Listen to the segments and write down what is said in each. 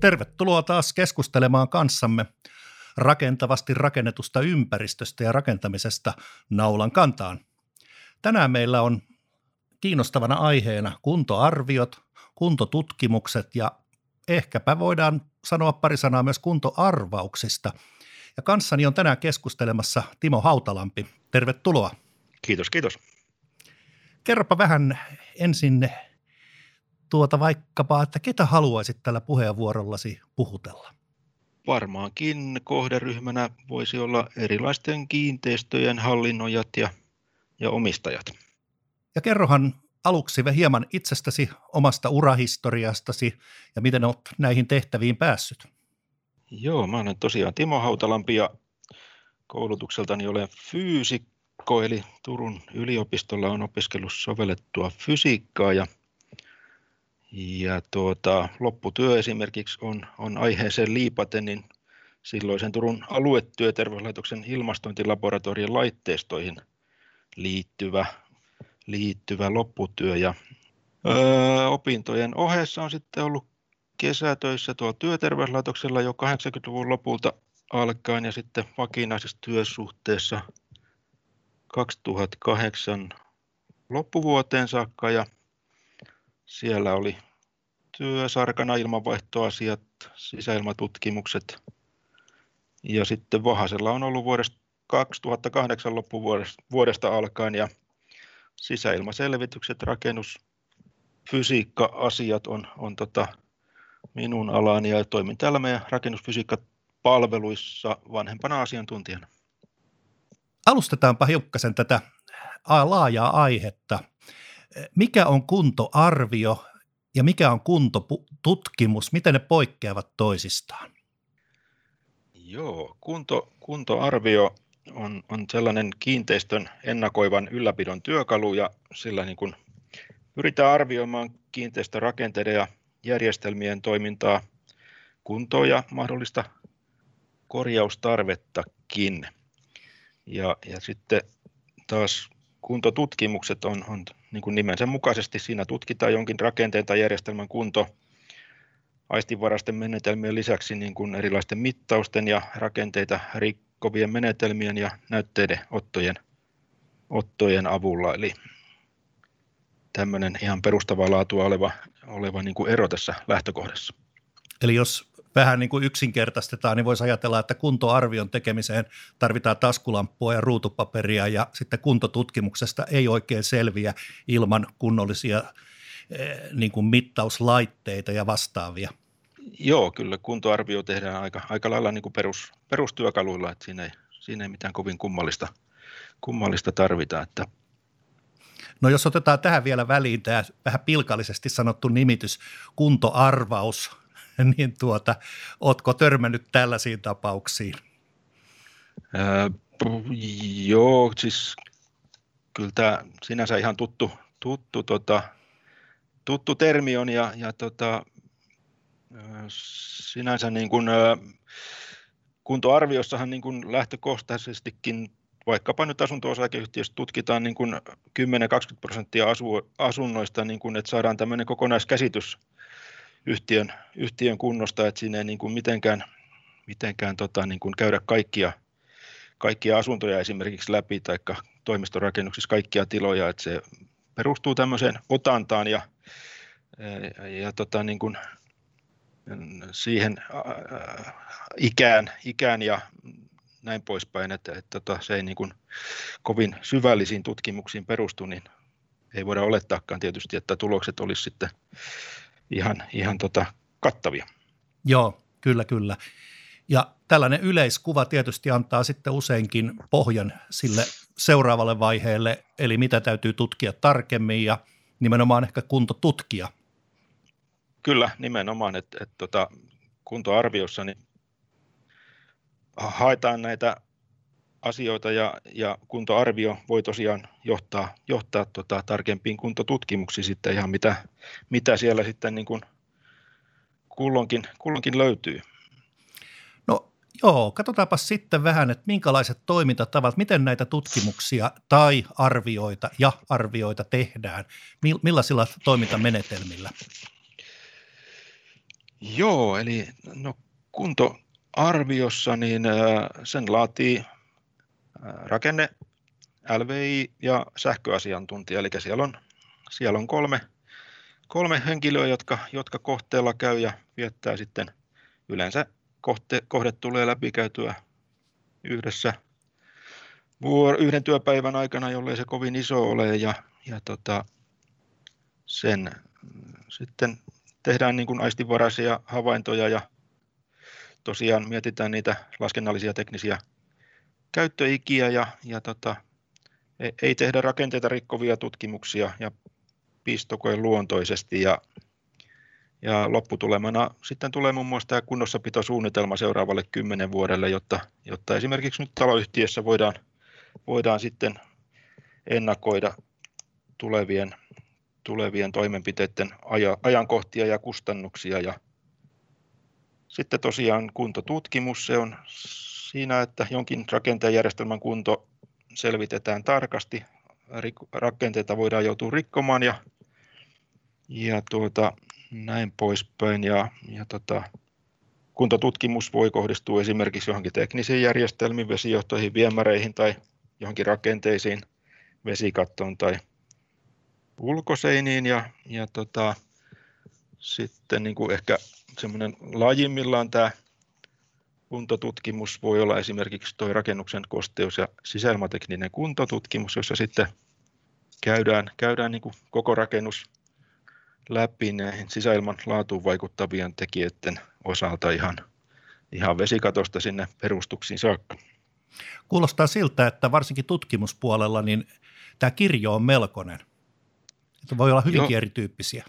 Tervetuloa taas keskustelemaan kanssamme rakentavasti rakennetusta ympäristöstä ja rakentamisesta naulan kantaan. Tänään meillä on kiinnostavana aiheena kuntoarviot, kuntotutkimukset ja ehkäpä voidaan sanoa pari sanaa myös kuntoarvauksista. Ja kanssani on tänään keskustelemassa Timo Hautalampi. Tervetuloa. Kiitos, kiitos. Kerropa vähän ensin tuota vaikkapa, että ketä haluaisit tällä puheenvuorollasi puhutella? Varmaankin kohderyhmänä voisi olla erilaisten kiinteistöjen hallinnoijat ja, ja omistajat. Ja kerrohan aluksi hieman itsestäsi, omasta urahistoriastasi ja miten olet näihin tehtäviin päässyt. Joo, mä olen tosiaan Timo Hautalampi ja koulutukseltani olen fyysikko, eli Turun yliopistolla on opiskellut sovellettua fysiikkaa ja, ja tuota, lopputyö esimerkiksi on, on aiheeseen liipaten, niin silloisen Turun aluetyöterveyslaitoksen ilmastointilaboratorion laitteistoihin liittyvä liittyvä lopputyö. Ja, öö, opintojen ohessa on sitten ollut kesätöissä tuolla työterveyslaitoksella jo 80-luvun lopulta alkaen ja sitten vakinaisessa työsuhteessa 2008 loppuvuoteen saakka ja siellä oli työsarkana ilmanvaihtoasiat, sisäilmatutkimukset ja sitten Vahasella on ollut vuodesta 2008 loppuvuodesta alkaen ja sisäilmaselvitykset, rakennus, fysiikka-asiat on, on tota minun alani ja toimin täällä meidän rakennusfysiikkapalveluissa vanhempana asiantuntijana. Alustetaanpa hiukkasen tätä laajaa aihetta. Mikä on kuntoarvio ja mikä on kuntotutkimus? Miten ne poikkeavat toisistaan? Joo, kunto, kuntoarvio on, on sellainen kiinteistön ennakoivan ylläpidon työkalu ja sillä niin kuin pyritään arvioimaan kiinteistörakenteiden ja järjestelmien toimintaa, kuntoa ja mahdollista korjaustarvettakin. Ja, ja sitten taas kuntotutkimukset on, on niin kuin nimensä mukaisesti, siinä tutkitaan jonkin rakenteen tai järjestelmän kunto aistinvaraisten menetelmien lisäksi niin kuin erilaisten mittausten ja rakenteita rik- kovien menetelmien ja näytteiden ottojen, ottojen avulla. Eli tämmöinen ihan perustavaa laatua oleva, oleva niin kuin ero tässä lähtökohdassa. Eli jos vähän niin kuin yksinkertaistetaan, niin voisi ajatella, että kuntoarvion tekemiseen tarvitaan taskulamppua ja ruutupaperia ja sitten kuntotutkimuksesta ei oikein selviä ilman kunnollisia eh, niin kuin mittauslaitteita ja vastaavia. Joo, kyllä kuntoarvio tehdään aika, aika lailla niin kuin perus, perustyökaluilla, että siinä ei, siinä ei mitään kovin kummallista, kummallista tarvita. Että No jos otetaan tähän vielä väliin tämä vähän pilkallisesti sanottu nimitys kuntoarvaus, niin tuota, ootko törmännyt tällaisiin tapauksiin? Ää, joo, siis kyllä tämä sinänsä ihan tuttu, tuttu, tota, tuttu termi on ja, ja tota, sinänsä niin kuin, kuntoarviossahan niin kuin lähtökohtaisestikin vaikkapa nyt asunto-osakeyhtiössä tutkitaan niin kuin 10-20 prosenttia asu, asunnoista, niin kuin, että saadaan tämmöinen kokonaiskäsitys yhtiön, yhtiön kunnosta, että siinä ei niin kuin mitenkään, mitenkään tota, niin kuin käydä kaikkia, kaikkia asuntoja esimerkiksi läpi tai toimistorakennuksissa kaikkia tiloja, että se perustuu tämmöiseen otantaan ja, ja, ja tota, niin kuin siihen ikään, ikään ja näin poispäin, että, että, että se ei niin kuin kovin syvällisiin tutkimuksiin perustu, niin ei voida olettaakaan tietysti, että tulokset olisi sitten ihan, ihan tota kattavia. Joo, kyllä, kyllä. Ja tällainen yleiskuva tietysti antaa sitten useinkin pohjan sille seuraavalle vaiheelle, eli mitä täytyy tutkia tarkemmin ja nimenomaan ehkä kuntotutkia – Kyllä, nimenomaan, että, että tota, kuntoarviossa niin haetaan näitä asioita ja, ja kuntoarvio voi tosiaan johtaa, johtaa tota, tarkempiin kuntotutkimuksiin sitten ihan mitä, mitä siellä sitten niin kuin kulloinkin, kulloinkin löytyy. No joo, katsotaanpa sitten vähän, että minkälaiset toimintatavat, miten näitä tutkimuksia tai arvioita ja arvioita tehdään, millaisilla toimintamenetelmillä? Joo, eli no, kuntoarviossa niin sen laatii rakenne, LVI ja sähköasiantuntija, eli siellä on, siellä on kolme, kolme henkilöä, jotka, jotka kohteella käy ja viettää sitten yleensä kohte, kohde tulee läpikäytyä yhdessä vuor, yhden työpäivän aikana, jollei se kovin iso ole. Ja, ja tota, sen sitten tehdään niin kuin aistivaraisia havaintoja ja tosiaan mietitään niitä laskennallisia teknisiä käyttöikiä ja, ja tota, e, ei tehdä rakenteita rikkovia tutkimuksia ja pistokoe luontoisesti ja, ja lopputulemana sitten tulee muun muassa tämä kunnossapitosuunnitelma seuraavalle kymmenen vuodelle, jotta, jotta esimerkiksi nyt taloyhtiössä voidaan, voidaan sitten ennakoida tulevien, tulevien toimenpiteiden ajankohtia ja kustannuksia. Ja sitten tosiaan kuntotutkimus, se on siinä, että jonkin rakenteen järjestelmän kunto selvitetään tarkasti, rakenteita voidaan joutua rikkomaan ja, ja tuota, näin poispäin. Ja, ja tota, kuntotutkimus voi kohdistua esimerkiksi johonkin teknisiin järjestelmiin, vesijohtoihin, viemäreihin tai johonkin rakenteisiin, vesikattoon tai ulkoseiniin. Ja, ja tota, sitten niin kuin ehkä semmoinen lajimmillaan tämä kuntotutkimus voi olla esimerkiksi tuo rakennuksen kosteus- ja sisäilmatekninen kuntotutkimus, jossa sitten käydään, käydään niin kuin koko rakennus läpi näihin sisäilman laatuun vaikuttavien tekijöiden osalta ihan, ihan vesikatosta sinne perustuksiin saakka. Kuulostaa siltä, että varsinkin tutkimuspuolella niin tämä kirjo on melkoinen. Että voi olla hyvinkin Joo. erityyppisiä.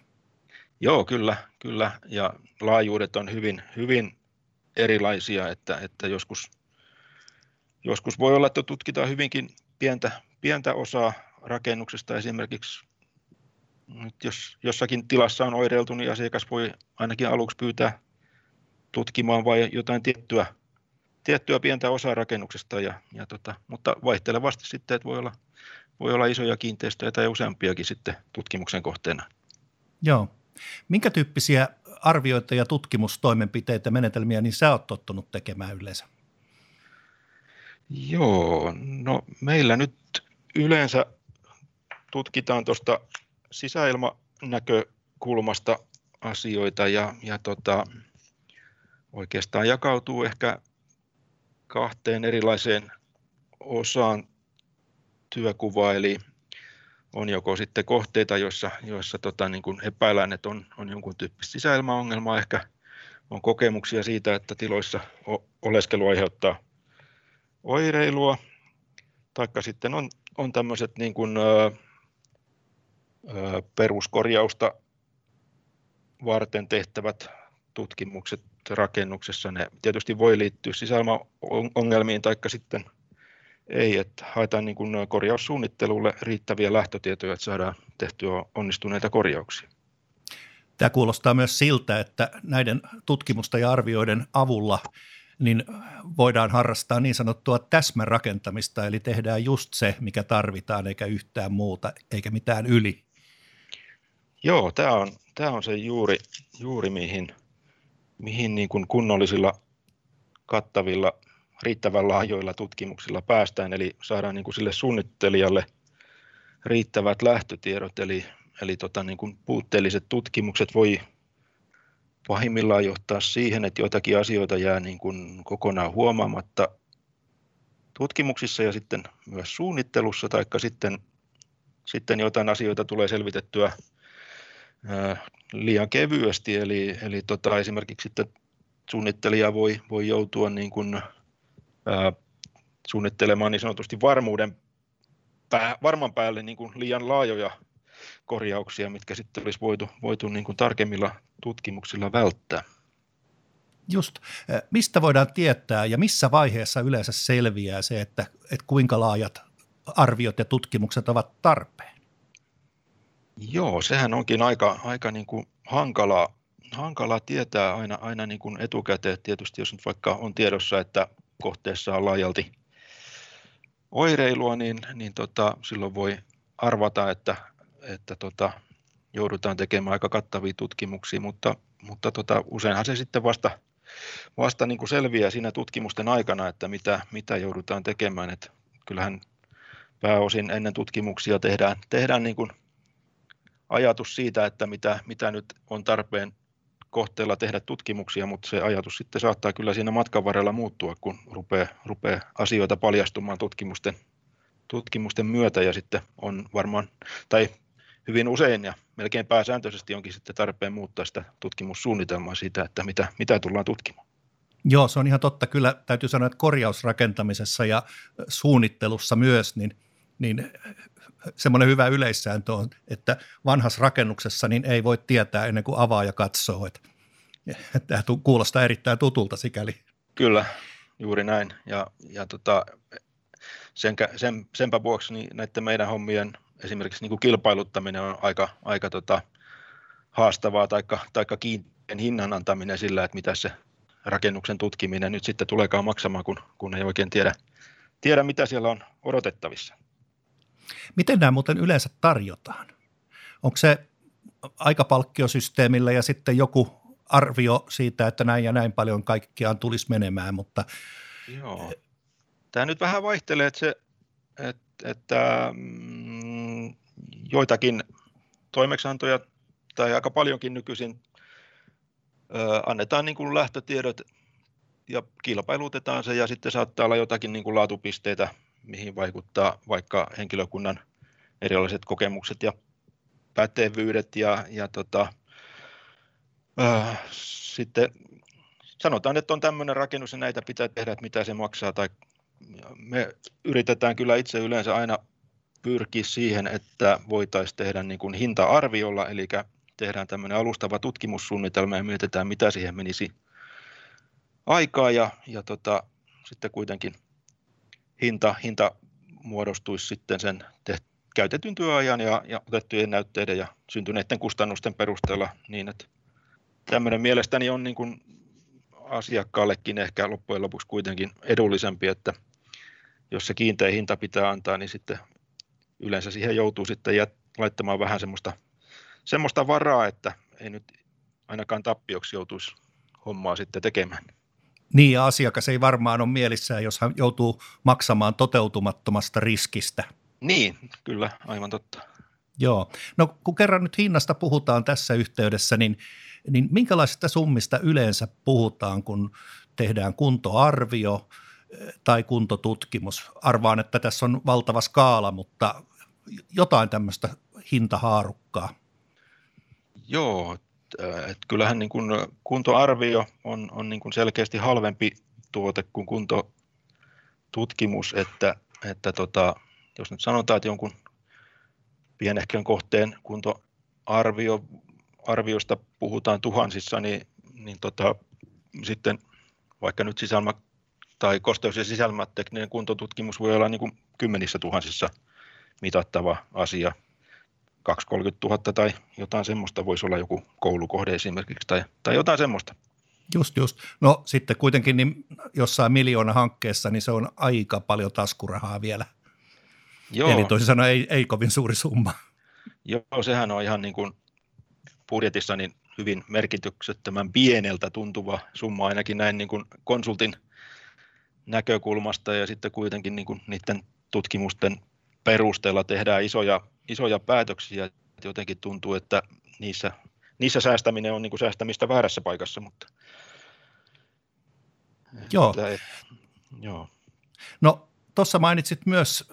Joo, kyllä, kyllä. Ja laajuudet on hyvin, hyvin erilaisia, että, että joskus, joskus voi olla, että tutkitaan hyvinkin pientä, pientä osaa rakennuksesta esimerkiksi nyt jos jossakin tilassa on oireiltu, niin asiakas voi ainakin aluksi pyytää tutkimaan vai jotain tiettyä, tiettyä pientä osaa rakennuksesta, ja, ja tota, mutta vaihtelevasti sitten, että voi olla, voi olla isoja kiinteistöjä tai useampiakin sitten tutkimuksen kohteena. Joo. Minkä tyyppisiä arvioita ja tutkimustoimenpiteitä, menetelmiä, niin sä oot tottunut tekemään yleensä? Joo, no meillä nyt yleensä tutkitaan tuosta sisäilmanäkökulmasta asioita ja, ja tota, oikeastaan jakautuu ehkä kahteen erilaiseen osaan työkuvaa, eli on joko sitten kohteita, joissa, joissa tota, niin kuin epäillään, että on, on jonkun tyyppistä sisäilmaongelmaa, ehkä on kokemuksia siitä, että tiloissa oleskelu aiheuttaa oireilua, taikka sitten on, on tämmöiset niin kuin, ö, ö, peruskorjausta varten tehtävät tutkimukset rakennuksessa. Ne tietysti voi liittyä sisäilmaongelmiin tai sitten ei, että haetaan niin kuin korjaussuunnittelulle riittäviä lähtötietoja, että saadaan tehtyä onnistuneita korjauksia. Tämä kuulostaa myös siltä, että näiden tutkimusta ja arvioiden avulla niin voidaan harrastaa niin sanottua täsmärakentamista, eli tehdään just se, mikä tarvitaan, eikä yhtään muuta, eikä mitään yli. Joo, tämä on, tämä on se juuri, juuri mihin, mihin niin kuin kunnollisilla kattavilla riittävän laajoilla tutkimuksilla päästään, eli saadaan niin kuin sille suunnittelijalle riittävät lähtötiedot, eli, eli tota, niin kuin puutteelliset tutkimukset voi pahimmillaan johtaa siihen, että joitakin asioita jää niin kuin kokonaan huomaamatta tutkimuksissa ja sitten myös suunnittelussa, tai sitten, sitten jotain asioita tulee selvitettyä liian kevyesti, eli, eli tota, esimerkiksi sitten suunnittelija voi, voi joutua niin kuin suunnittelemaan niin sanotusti varmuuden pää, varman päälle niin kuin liian laajoja korjauksia, mitkä sitten olisi voitu, voitu niin kuin tarkemmilla tutkimuksilla välttää. Just. Mistä voidaan tietää ja missä vaiheessa yleensä selviää se, että, että kuinka laajat arviot ja tutkimukset ovat tarpeen? Joo, sehän onkin aika, aika niin kuin hankalaa, hankalaa tietää aina, aina niin kuin etukäteen. Tietysti jos nyt vaikka on tiedossa, että kohteessa on laajalti oireilua, niin, niin tota, silloin voi arvata, että, että tota, joudutaan tekemään aika kattavia tutkimuksia, mutta, mutta tota, useinhan se sitten vasta, vasta niin kuin selviää siinä tutkimusten aikana, että mitä, mitä joudutaan tekemään. että kyllähän pääosin ennen tutkimuksia tehdään, tehdään niin kuin ajatus siitä, että mitä, mitä nyt on tarpeen kohteella tehdä tutkimuksia, mutta se ajatus sitten saattaa kyllä siinä matkan varrella muuttua, kun rupeaa, rupeaa asioita paljastumaan tutkimusten, tutkimusten myötä ja sitten on varmaan, tai hyvin usein ja melkein pääsääntöisesti onkin sitten tarpeen muuttaa sitä tutkimussuunnitelmaa siitä, että mitä, mitä tullaan tutkimaan. Joo, se on ihan totta. Kyllä täytyy sanoa, että korjausrakentamisessa ja suunnittelussa myös, niin, niin semmoinen hyvä yleissääntö on, että vanhassa rakennuksessa niin ei voi tietää ennen kuin avaa ja katsoo. Että, tämä kuulostaa erittäin tutulta sikäli. Kyllä, juuri näin. Ja, ja tota, sen, sen, senpä vuoksi niin näiden meidän hommien esimerkiksi niin kuin kilpailuttaminen on aika, aika tota, haastavaa, taikka, taikka kiinteän hinnan antaminen sillä, että mitä se rakennuksen tutkiminen nyt sitten tuleekaan maksamaan, kun, kun ei oikein tiedä, tiedä, mitä siellä on odotettavissa. Miten nämä muuten yleensä tarjotaan? Onko se aikapalkkiosysteemillä ja sitten joku arvio siitä, että näin ja näin paljon kaikkiaan tulisi menemään, mutta... Joo. Tämä nyt vähän vaihtelee, että, se, että, että mm, joitakin toimeksiantoja tai aika paljonkin nykyisin ö, annetaan niin kuin lähtötiedot ja kilpailutetaan se ja sitten saattaa olla jotakin niin kuin laatupisteitä mihin vaikuttaa vaikka henkilökunnan erilaiset kokemukset ja pätevyydet ja, ja tota, äh, sitten sanotaan, että on tämmöinen rakennus ja näitä pitää tehdä, että mitä se maksaa tai me yritetään kyllä itse yleensä aina pyrkiä siihen, että voitaisiin tehdä niin kuin hinta-arviolla, eli tehdään tämmöinen alustava tutkimussuunnitelma ja mietitään, mitä siihen menisi aikaa ja, ja tota, sitten kuitenkin hinta, hinta muodostuisi sitten sen teht- käytetyn työajan ja, ja otettujen näytteiden ja syntyneiden kustannusten perusteella niin, että tämmöinen mielestäni on niin kuin asiakkaallekin ehkä loppujen lopuksi kuitenkin edullisempi, että jos se kiinteä hinta pitää antaa, niin sitten yleensä siihen joutuu sitten jät- laittamaan vähän semmoista, semmoista varaa, että ei nyt ainakaan tappioksi joutuisi hommaa sitten tekemään. Niin, ja asiakas ei varmaan ole mielissään, jos hän joutuu maksamaan toteutumattomasta riskistä. Niin, kyllä, aivan totta. Joo. No kun kerran nyt hinnasta puhutaan tässä yhteydessä, niin, niin minkälaisista summista yleensä puhutaan, kun tehdään kuntoarvio eh, tai kuntotutkimus? Arvaan, että tässä on valtava skaala, mutta jotain tämmöistä hintahaarukkaa. Joo, että kyllähän niin kuin kuntoarvio on, on niin kuin selkeästi halvempi tuote kuin kuntotutkimus, että, että tota, jos nyt sanotaan, että jonkun pienehkön kohteen kuntoarvio, arviosta puhutaan tuhansissa, niin, niin tota, sitten vaikka nyt sisälmä tai kosteus- ja sisälmätekninen kuntotutkimus voi olla niin kuin kymmenissä tuhansissa mitattava asia, 230 000 tai jotain semmoista voisi olla joku koulukohde esimerkiksi tai, tai jotain semmoista. Just, just. No sitten kuitenkin niin jossain miljoona hankkeessa, niin se on aika paljon taskurahaa vielä. Joo. Eli toisin sanoen ei, ei kovin suuri summa. Joo, sehän on ihan niin kuin budjetissa niin hyvin merkityksettömän pieneltä tuntuva summa ainakin näin niin kuin konsultin näkökulmasta ja sitten kuitenkin niin kuin niiden tutkimusten perusteella tehdään isoja isoja päätöksiä, että jotenkin tuntuu, että niissä, niissä säästäminen on niin kuin säästämistä väärässä paikassa, mutta Joo. Että, joo. No tuossa mainitsit myös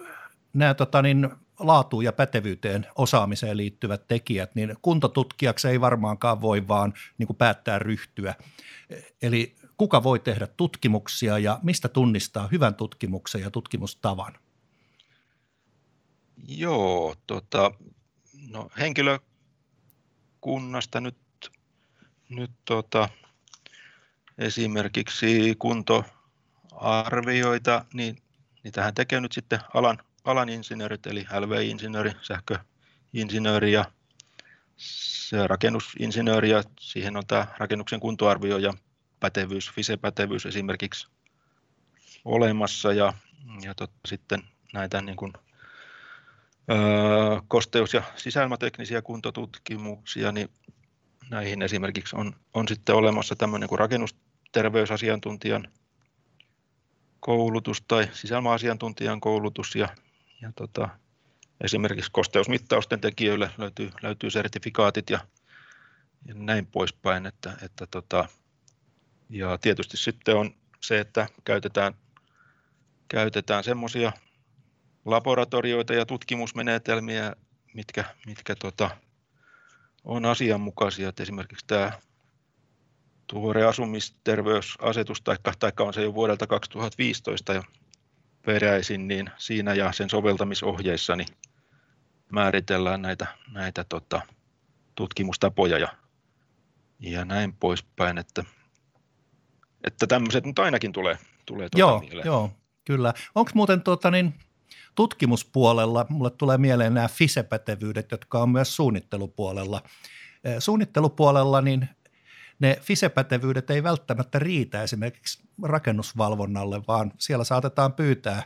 nämä tota, niin, laatuun ja pätevyyteen, osaamiseen liittyvät tekijät, niin kuntotutkijaksi ei varmaankaan voi vaan niin kuin päättää ryhtyä. Eli kuka voi tehdä tutkimuksia ja mistä tunnistaa hyvän tutkimuksen ja tutkimustavan? Joo, tota, no henkilökunnasta nyt, nyt tota, esimerkiksi kuntoarvioita, niin niitähän tekee nyt sitten alan, alan insinöörit, eli LV-insinööri, sähköinsinööri ja se rakennusinsinööri, ja siihen on tämä rakennuksen kuntoarvio ja pätevyys, FISE-pätevyys esimerkiksi olemassa, ja, ja tot, sitten näitä niin kuin kosteus- ja sisäilmateknisiä kuntotutkimuksia, niin näihin esimerkiksi on, on sitten olemassa tämmöinen kuin rakennusterveysasiantuntijan koulutus tai sisäilmaasiantuntijan koulutus ja, ja tota, esimerkiksi kosteusmittausten tekijöille löytyy, löytyy sertifikaatit ja, ja näin poispäin. Että, että tota, ja tietysti sitten on se, että käytetään, käytetään semmoisia laboratorioita ja tutkimusmenetelmiä, mitkä, mitkä tota, on asianmukaisia. Että esimerkiksi tämä tuore asumisterveysasetus, taikka, taikka on se jo vuodelta 2015 jo peräisin, niin siinä ja sen soveltamisohjeissa niin määritellään näitä, näitä tota, tutkimustapoja ja, ja näin poispäin, että, että tämmöiset nyt ainakin tulee, tulee tuota joo, mieleen. Joo, kyllä. Onko muuten tuota, niin, tutkimuspuolella, mulle tulee mieleen nämä FISE-pätevyydet, jotka on myös suunnittelupuolella. Suunnittelupuolella niin ne FISE-pätevyydet ei välttämättä riitä esimerkiksi rakennusvalvonnalle, vaan siellä saatetaan pyytää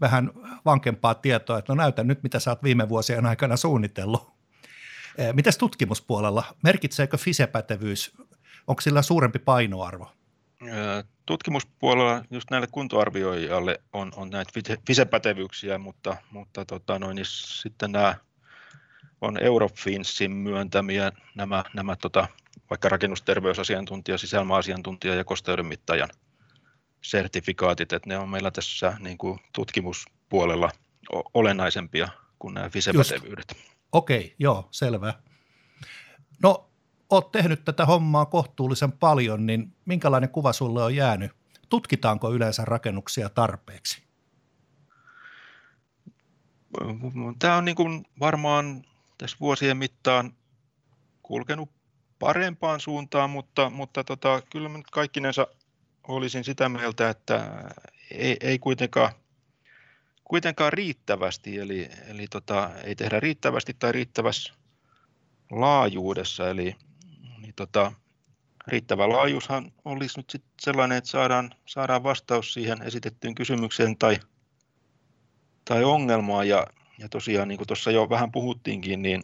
vähän vankempaa tietoa, että no näytä nyt, mitä sä oot viime vuosien aikana suunnitellut. Mitäs tutkimuspuolella? Merkitseekö FISE-pätevyys, onko sillä suurempi painoarvo? Tutkimuspuolella just näille kuntoarvioijalle on, on näitä FISE-pätevyyksiä, mutta, mutta tota noin, niin sitten nämä on Eurofinsin myöntämiä nämä, nämä tota, vaikka rakennusterveysasiantuntija, sisäilma-asiantuntija ja kosteudenmittajan sertifikaatit, että ne on meillä tässä niin kuin tutkimuspuolella olennaisempia kuin nämä FISE-pätevyydet. Okei, okay, joo, selvä. No, oot tehnyt tätä hommaa kohtuullisen paljon, niin minkälainen kuva sulle on jäänyt? Tutkitaanko yleensä rakennuksia tarpeeksi? Tämä on niin kuin varmaan tässä vuosien mittaan kulkenut parempaan suuntaan, mutta, mutta tota, kyllä nyt kaikkinensa olisin sitä mieltä, että ei, ei kuitenkaan, kuitenkaan riittävästi, eli, eli tota, ei tehdä riittävästi tai riittävässä laajuudessa, eli tota, riittävä laajuushan olisi nyt sit sellainen, että saadaan, saadaan vastaus siihen esitettyyn kysymykseen tai, tai ongelmaan, ja, ja tosiaan niin kuin tuossa jo vähän puhuttiinkin, niin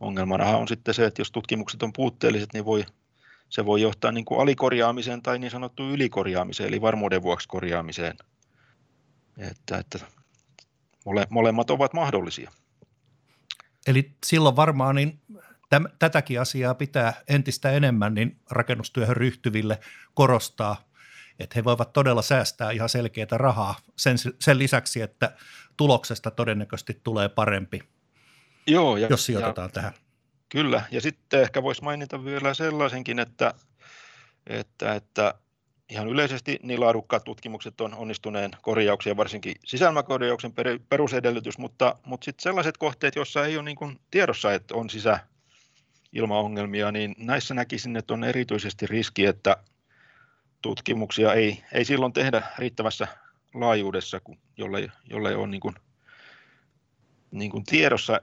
ongelmana on sitten se, että jos tutkimukset on puutteelliset, niin voi, se voi johtaa niin kuin alikorjaamiseen tai niin sanottuun ylikorjaamiseen, eli varmuuden vuoksi korjaamiseen. Että, että mole, molemmat ovat mahdollisia. Eli silloin varmaan niin täm, tätäkin asiaa pitää entistä enemmän niin rakennustyöhön ryhtyville korostaa, että he voivat todella säästää ihan selkeää rahaa sen, sen lisäksi, että tuloksesta todennäköisesti tulee parempi – Joo, ja, jos sijoitetaan ja, tähän. Kyllä, ja sitten ehkä voisi mainita vielä sellaisenkin, että, että, että ihan yleisesti niin laadukkaat tutkimukset on onnistuneen korjauksen ja varsinkin sisäilmakorjauksen perusedellytys, mutta, mutta sitten sellaiset kohteet, joissa ei ole niin tiedossa, että on sisäilmaongelmia, niin näissä näkisin, että on erityisesti riski, että tutkimuksia ei, ei silloin tehdä riittävässä laajuudessa, jolle, jolle on niin kuin, niin kuin tiedossa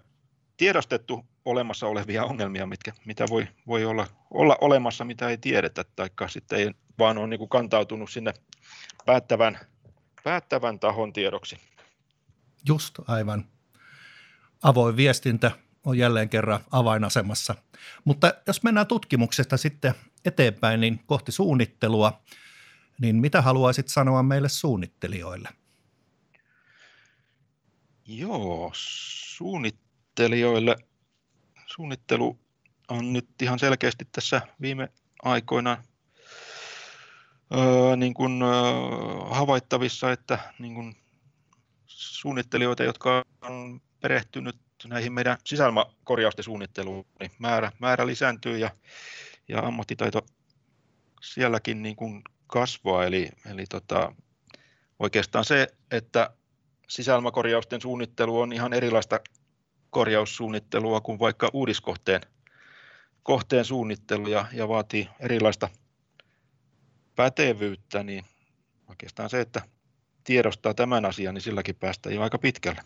tiedostettu olemassa olevia ongelmia, mitkä, mitä voi, voi olla, olla olemassa, mitä ei tiedetä, tai sitten ei vaan ole niin kuin kantautunut sinne päättävän, päättävän tahon tiedoksi. Just aivan. Avoin viestintä on jälleen kerran avainasemassa. Mutta jos mennään tutkimuksesta sitten eteenpäin, niin kohti suunnittelua, niin mitä haluaisit sanoa meille suunnittelijoille? Joo, suunnit, suunnittelijoille suunnittelu on nyt ihan selkeästi tässä viime aikoina öö, niin kuin, öö, havaittavissa, että niin kuin suunnittelijoita, jotka on perehtynyt näihin meidän sisäilmakorjausten suunnitteluun, niin määrä, määrä lisääntyy ja, ja ammattitaito sielläkin niin kuin kasvaa. Eli, eli tota, oikeastaan se, että sisäilmakorjausten suunnittelu on ihan erilaista korjaussuunnittelua kuin vaikka uudiskohteen kohteen suunnittelu ja, ja vaatii erilaista pätevyyttä, niin oikeastaan se, että tiedostaa tämän asian, niin silläkin päästään jo aika pitkälle.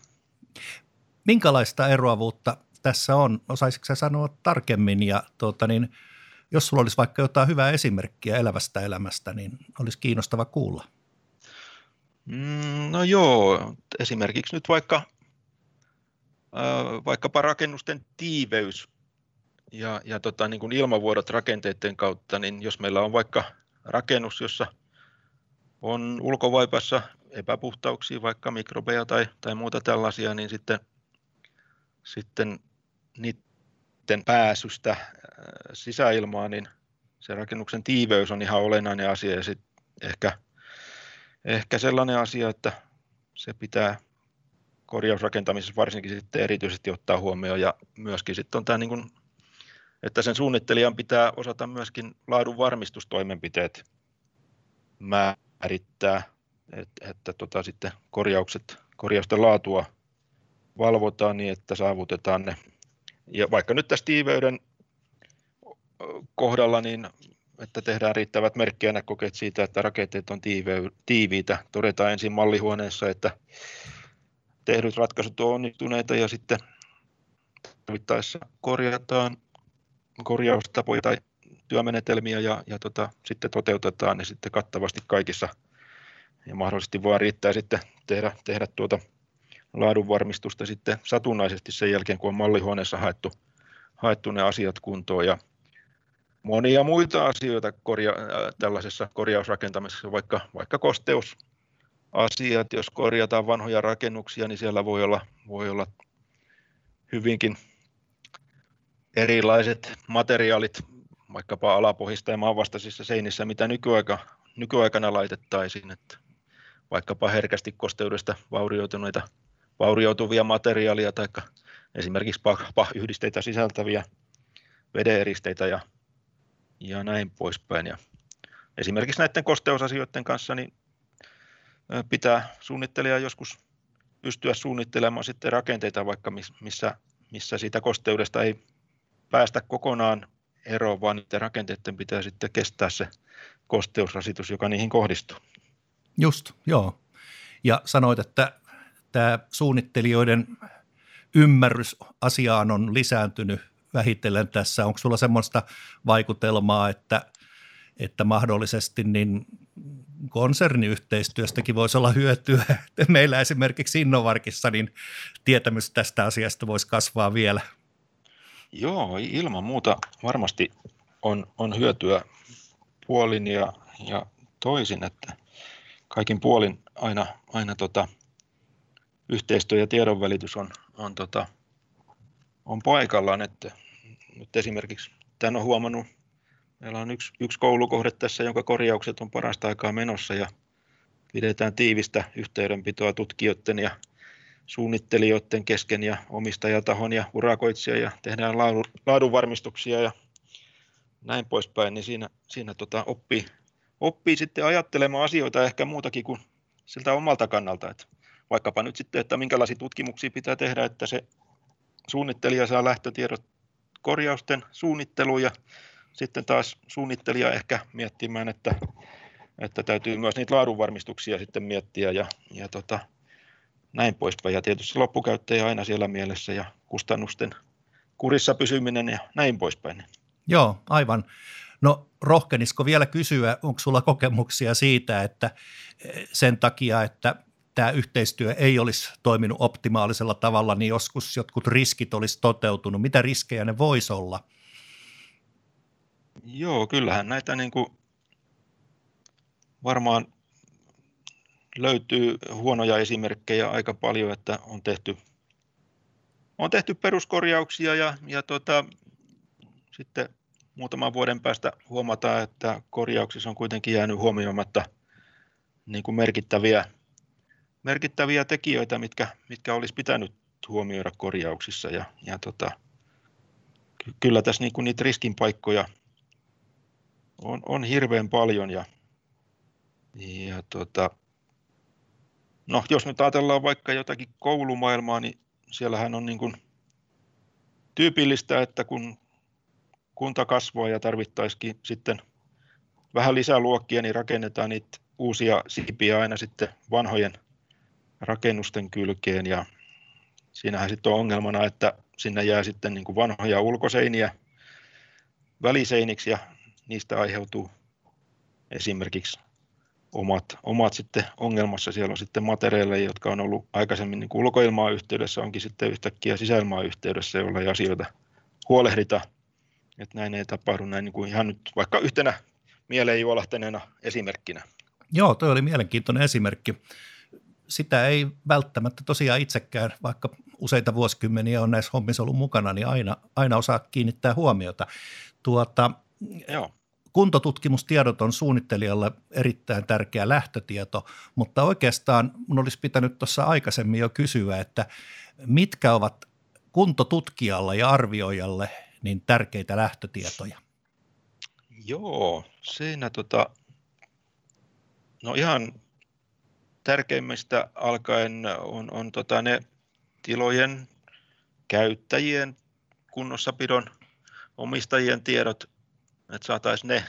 Minkälaista eroavuutta tässä on? Osaisitko sanoa tarkemmin ja tuota, niin, jos sulla olisi vaikka jotain hyvää esimerkkiä elävästä elämästä, niin olisi kiinnostava kuulla. Mm, no joo, esimerkiksi nyt vaikka vaikkapa rakennusten tiiveys ja, ja tota, niin kuin ilmavuodot rakenteiden kautta, niin jos meillä on vaikka rakennus, jossa on ulkovaipassa epäpuhtauksia, vaikka mikrobeja tai, tai muuta tällaisia, niin sitten, sitten niiden pääsystä sisäilmaan, niin se rakennuksen tiiveys on ihan olennainen asia ja sitten ehkä, ehkä sellainen asia, että se pitää korjausrakentamisessa varsinkin sitten erityisesti ottaa huomioon ja myöskin sitten on tämä niin kuin, että sen suunnittelijan pitää osata myöskin laadun varmistustoimenpiteet määrittää, että, että tota, sitten korjaukset, korjausten laatua valvotaan niin, että saavutetaan ne. Ja vaikka nyt tässä tiiveyden kohdalla, niin että tehdään riittävät merkkiainekokeet siitä, että rakenteet on tiiviitä. Todetaan ensin mallihuoneessa, että tehdyt ratkaisut on onnistuneita ja sitten tarvittaessa korjataan korjaustapoja tai työmenetelmiä ja, ja tota, sitten toteutetaan ne sitten kattavasti kaikissa. Ja mahdollisesti vaan riittää sitten tehdä, tehdä tuota laadunvarmistusta sitten satunnaisesti sen jälkeen, kun on mallihuoneessa haettu, haettu ne asiat kuntoon. Ja monia muita asioita korja, äh, tällaisessa korjausrakentamisessa, vaikka, vaikka kosteusasiat, jos korjataan vanhoja rakennuksia, niin siellä voi olla, voi olla hyvinkin erilaiset materiaalit vaikkapa alapohjista ja maanvastaisissa seinissä, mitä nykyaika, nykyaikana laitettaisiin, että vaikkapa herkästi kosteudesta vaurioituneita, vaurioituvia materiaalia tai esimerkiksi PAH-yhdisteitä sisältäviä vedeneristeitä ja, ja näin poispäin. Ja esimerkiksi näiden kosteusasioiden kanssa niin pitää suunnittelija joskus pystyä suunnittelemaan sitten rakenteita vaikka missä, missä siitä kosteudesta ei päästä kokonaan eroon, vaan niiden rakenteiden pitää sitten kestää se kosteusrasitus, joka niihin kohdistuu. Just, joo. Ja sanoit, että tämä suunnittelijoiden ymmärrys asiaan on lisääntynyt vähitellen tässä. Onko sulla semmoista vaikutelmaa, että, että mahdollisesti niin konserniyhteistyöstäkin voisi olla hyötyä. Meillä esimerkiksi Innovarkissa niin tietämys tästä asiasta voisi kasvaa vielä – Joo, ilman muuta varmasti on, on hyötyä puolin ja, ja toisin, että kaikin puolin aina, aina tota, yhteistyö ja tiedonvälitys on, on, tota, on paikallaan. Että nyt esimerkiksi tämän on huomannut, meillä on yksi, yksi koulukohde tässä, jonka korjaukset on parasta aikaa menossa ja pidetään tiivistä yhteydenpitoa tutkijoiden ja suunnittelijoiden kesken ja omistajatahon ja urakoitsija ja tehdään laadunvarmistuksia ja näin poispäin, niin siinä, siinä tota oppii, oppii sitten ajattelemaan asioita ehkä muutakin kuin siltä omalta kannalta. Että vaikkapa nyt sitten, että minkälaisia tutkimuksia pitää tehdä, että se suunnittelija saa lähtötiedot korjausten suunnitteluun ja sitten taas suunnittelija ehkä miettimään, että, että täytyy myös niitä laadunvarmistuksia sitten miettiä ja, ja tota, näin poispäin. Ja tietysti loppukäyttäjä aina siellä mielessä ja kustannusten kurissa pysyminen ja näin poispäin. Joo, aivan. No rohkenisko vielä kysyä, onko sulla kokemuksia siitä, että eh, sen takia, että tämä yhteistyö ei olisi toiminut optimaalisella tavalla, niin joskus jotkut riskit olisi toteutunut. Mitä riskejä ne voisi olla? Joo, kyllähän näitä niin kuin varmaan löytyy huonoja esimerkkejä aika paljon, että on tehty, on tehty peruskorjauksia ja, ja tota, sitten muutaman vuoden päästä huomataan, että korjauksissa on kuitenkin jäänyt huomioimatta niin kuin merkittäviä, merkittäviä tekijöitä, mitkä, mitkä olisi pitänyt huomioida korjauksissa. Ja, ja tota, kyllä tässä niin kuin niitä riskin paikkoja on, on hirveän paljon ja, ja tota, No, jos nyt ajatellaan vaikka jotakin koulumaailmaa, niin siellähän on niin kuin tyypillistä, että kun kunta kasvaa ja tarvittaisikin sitten vähän lisää luokkia, niin rakennetaan niitä uusia siipiä aina sitten vanhojen rakennusten kylkeen ja siinähän sitten on ongelmana, että sinne jää sitten niin kuin vanhoja ulkoseiniä väliseiniksi ja niistä aiheutuu esimerkiksi omat, omat sitten ongelmassa. Siellä on sitten materiaaleja, jotka on ollut aikaisemmin niin kuin ulkoilmaa yhteydessä, onkin sitten yhtäkkiä sisäilmaa yhteydessä, jolla ei asioita huolehdita. Että näin ei tapahdu näin niin kuin ihan nyt vaikka yhtenä mieleen juolahteneena esimerkkinä. Joo, toi oli mielenkiintoinen esimerkki. Sitä ei välttämättä tosiaan itsekään, vaikka useita vuosikymmeniä on näissä hommissa ollut mukana, niin aina, aina osaa kiinnittää huomiota. Tuota, Joo. Kuntotutkimustiedot on suunnittelijalle erittäin tärkeä lähtötieto, mutta oikeastaan mun olisi pitänyt tuossa aikaisemmin jo kysyä, että mitkä ovat kuntotutkijalle ja arvioijalle niin tärkeitä lähtötietoja? Joo, siinä tota, no ihan tärkeimmistä alkaen on, on tota ne tilojen käyttäjien kunnossapidon omistajien tiedot, että saataisiin ne,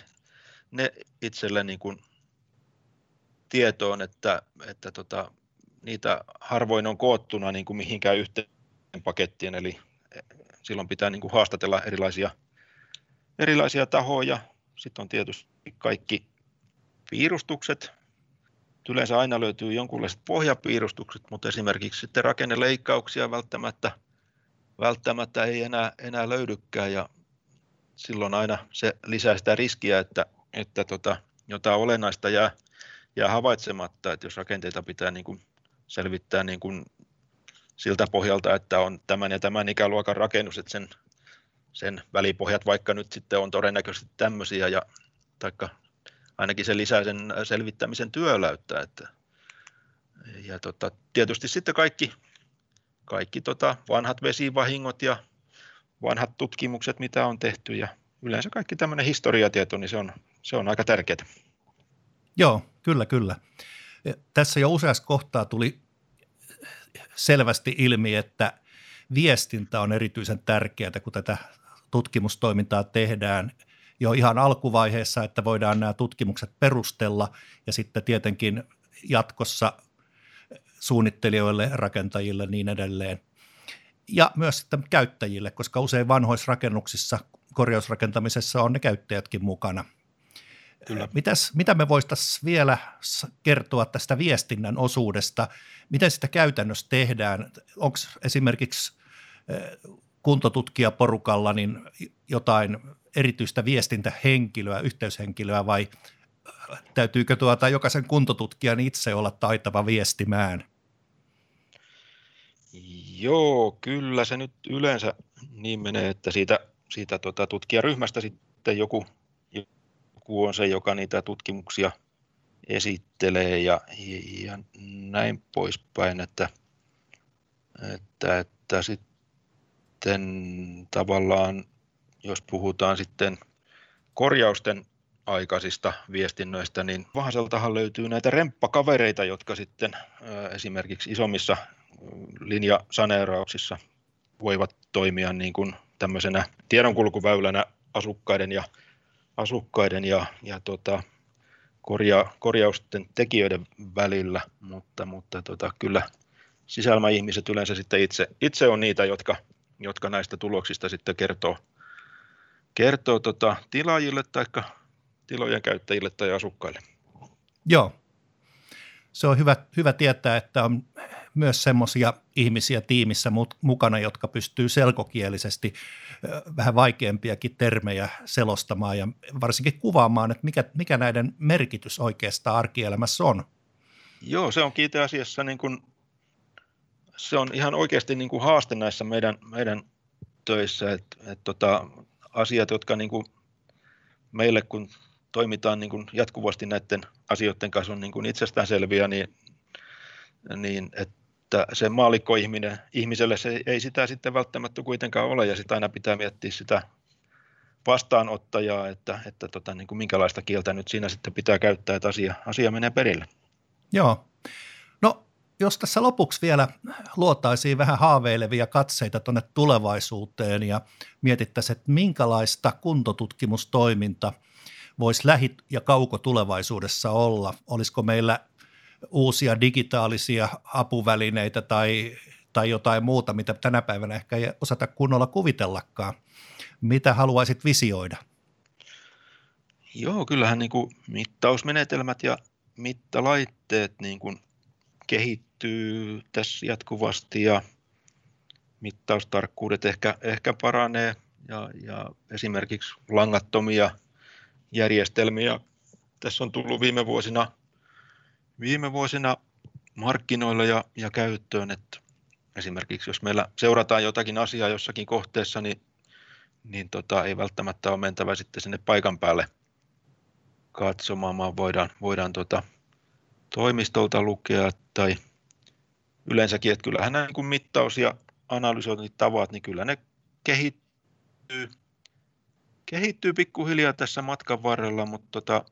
ne itselle niin kuin tietoon, että, että tota, niitä harvoin on koottuna niin kuin mihinkään yhteen pakettiin, eli silloin pitää niin kuin haastatella erilaisia, erilaisia tahoja. Sitten on tietysti kaikki piirustukset. Yleensä aina löytyy jonkunlaiset pohjapiirustukset, mutta esimerkiksi sitten rakenneleikkauksia välttämättä, välttämättä ei enää, enää löydykään ja silloin aina se lisää sitä riskiä, että, että tota, jotain olennaista jää, jää havaitsematta, että jos rakenteita pitää niin kuin selvittää niin kuin siltä pohjalta, että on tämän ja tämän ikäluokan rakennus, että sen, sen välipohjat vaikka nyt sitten on todennäköisesti tämmöisiä, ja, taikka ainakin se lisää sen selvittämisen työläyttä. Että, ja tota, tietysti sitten kaikki, kaikki tota vanhat vesivahingot ja vanhat tutkimukset, mitä on tehty ja yleensä kaikki tämmöinen historiatieto, niin se on, se on aika tärkeää. Joo, kyllä, kyllä. Tässä jo useassa kohtaa tuli selvästi ilmi, että viestintä on erityisen tärkeää, kun tätä tutkimustoimintaa tehdään jo ihan alkuvaiheessa, että voidaan nämä tutkimukset perustella ja sitten tietenkin jatkossa suunnittelijoille, rakentajille niin edelleen. Ja myös sitten käyttäjille, koska usein vanhoissa rakennuksissa, korjausrakentamisessa on ne käyttäjätkin mukana – Kyllä. Mitäs, mitä me voitaisiin vielä kertoa tästä viestinnän osuudesta? Miten sitä käytännössä tehdään? Onko esimerkiksi kuntotutkijaporukalla niin jotain erityistä viestintähenkilöä, yhteyshenkilöä vai täytyykö tuota jokaisen kuntotutkijan itse olla taitava viestimään? Joo, kyllä se nyt yleensä niin menee, että siitä, siitä tota tutkijaryhmästä sitten joku joku on se, joka niitä tutkimuksia esittelee ja, ja näin poispäin, että, että, että sitten tavallaan, jos puhutaan sitten korjausten aikaisista viestinnöistä, niin Vahaseltahan löytyy näitä remppakavereita, jotka sitten esimerkiksi isommissa linjasaneerauksissa voivat toimia niin kuin tämmöisenä tiedonkulkuväylänä asukkaiden ja asukkaiden ja, ja tota, korja, korjausten tekijöiden välillä, mutta, mutta tota, kyllä sisäilmaihmiset yleensä sitten itse, itse on niitä, jotka, jotka näistä tuloksista sitten kertoo, kertoo tota, tilaajille tai tilojen käyttäjille tai asukkaille. Joo, se on hyvä, hyvä tietää, että on myös semmoisia ihmisiä tiimissä mukana, jotka pystyy selkokielisesti vähän vaikeampiakin termejä selostamaan ja varsinkin kuvaamaan, että mikä, mikä näiden merkitys oikeastaan arkielämässä on. Joo, se on itse asiassa niin kuin, se on ihan oikeasti niin kuin haaste näissä meidän, meidän töissä, että, että tota, asiat, jotka niin kuin meille kun toimitaan niin kuin jatkuvasti näiden asioiden kanssa on niin kuin itsestäänselviä, niin, niin että se maalikkoihminen, ihmiselle se ei sitä sitten välttämättä kuitenkaan ole, ja sitä aina pitää miettiä sitä vastaanottajaa, että, että tota, niin kuin minkälaista kieltä nyt siinä sitten pitää käyttää, että asia, asia menee perille. Joo. Jos tässä lopuksi vielä luotaisiin vähän haaveilevia katseita tuonne tulevaisuuteen ja mietittäisiin, että minkälaista kuntotutkimustoiminta – voisi lähi- ja kaukotulevaisuudessa olla? Olisiko meillä uusia digitaalisia apuvälineitä tai, tai jotain muuta, mitä tänä päivänä ehkä ei osata kunnolla kuvitellakaan? Mitä haluaisit visioida? Joo, kyllähän niin kuin mittausmenetelmät ja mittalaitteet niin kuin kehittyy tässä jatkuvasti ja mittaustarkkuudet ehkä, ehkä paranee. Ja, ja esimerkiksi langattomia järjestelmiä tässä on tullut viime vuosina, viime vuosina markkinoille ja, ja käyttöön, että esimerkiksi jos meillä seurataan jotakin asiaa jossakin kohteessa, niin, niin tota, ei välttämättä ole mentävä sitten sinne paikan päälle katsomaan, vaan voidaan, voidaan tota, toimistolta lukea tai yleensäkin, että kyllähän nämä niin mittaus- ja analysointitavat, niin kyllä ne kehittyy, kehittyy pikkuhiljaa tässä matkan varrella, mutta tota,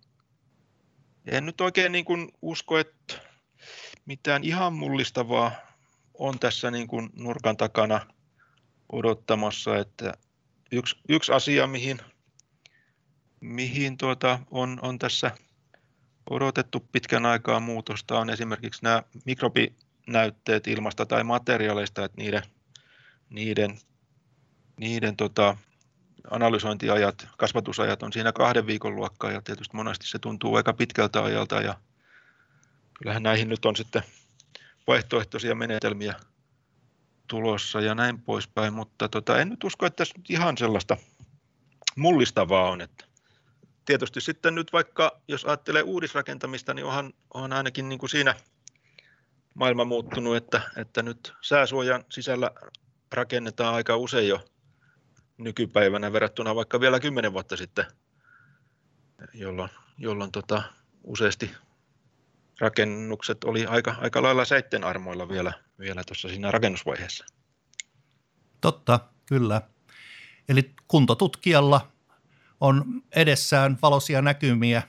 en nyt oikein niin kuin usko, että mitään ihan mullistavaa on tässä niin kuin nurkan takana odottamassa, että yksi, yksi asia, mihin, mihin tuota on, on tässä odotettu pitkän aikaa muutosta, on esimerkiksi nämä mikrobinäytteet ilmasta tai materiaaleista, että niiden, niiden, niiden tota, analysointiajat, kasvatusajat on siinä kahden viikon luokkaa ja tietysti monesti se tuntuu aika pitkältä ajalta ja kyllähän näihin nyt on sitten vaihtoehtoisia menetelmiä tulossa ja näin poispäin, mutta tota, en nyt usko, että tässä nyt ihan sellaista mullistavaa on, että tietysti sitten nyt vaikka, jos ajattelee uudisrakentamista, niin onhan, onhan ainakin niin kuin siinä maailma muuttunut, että, että nyt sääsuojan sisällä rakennetaan aika usein jo nykypäivänä verrattuna vaikka vielä kymmenen vuotta sitten, jolloin, jolloin tota, useasti rakennukset oli aika, aika lailla seitten armoilla vielä, vielä tuossa siinä rakennusvaiheessa. Totta, kyllä. Eli kuntotutkijalla on edessään valoisia näkymiä.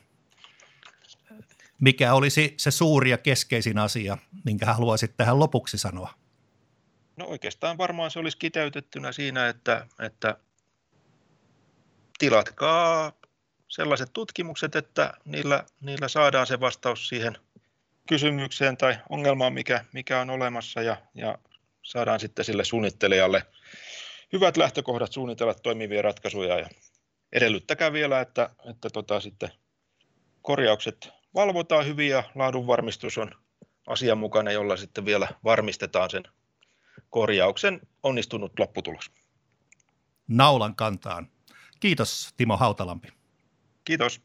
Mikä olisi se suuri ja keskeisin asia, minkä haluaisit tähän lopuksi sanoa? No oikeastaan varmaan se olisi kiteytettynä siinä, että, että tilatkaa sellaiset tutkimukset, että niillä, niillä saadaan se vastaus siihen kysymykseen tai ongelmaan, mikä, mikä on olemassa ja, ja saadaan sitten sille suunnittelijalle hyvät lähtökohdat suunnitella toimivia ratkaisuja ja edellyttäkää vielä, että, että tota, sitten korjaukset valvotaan hyvin ja laadunvarmistus on asianmukainen, jolla sitten vielä varmistetaan sen korjauksen onnistunut lopputulos. Naulan kantaan. Kiitos Timo Hautalampi. Kiitos.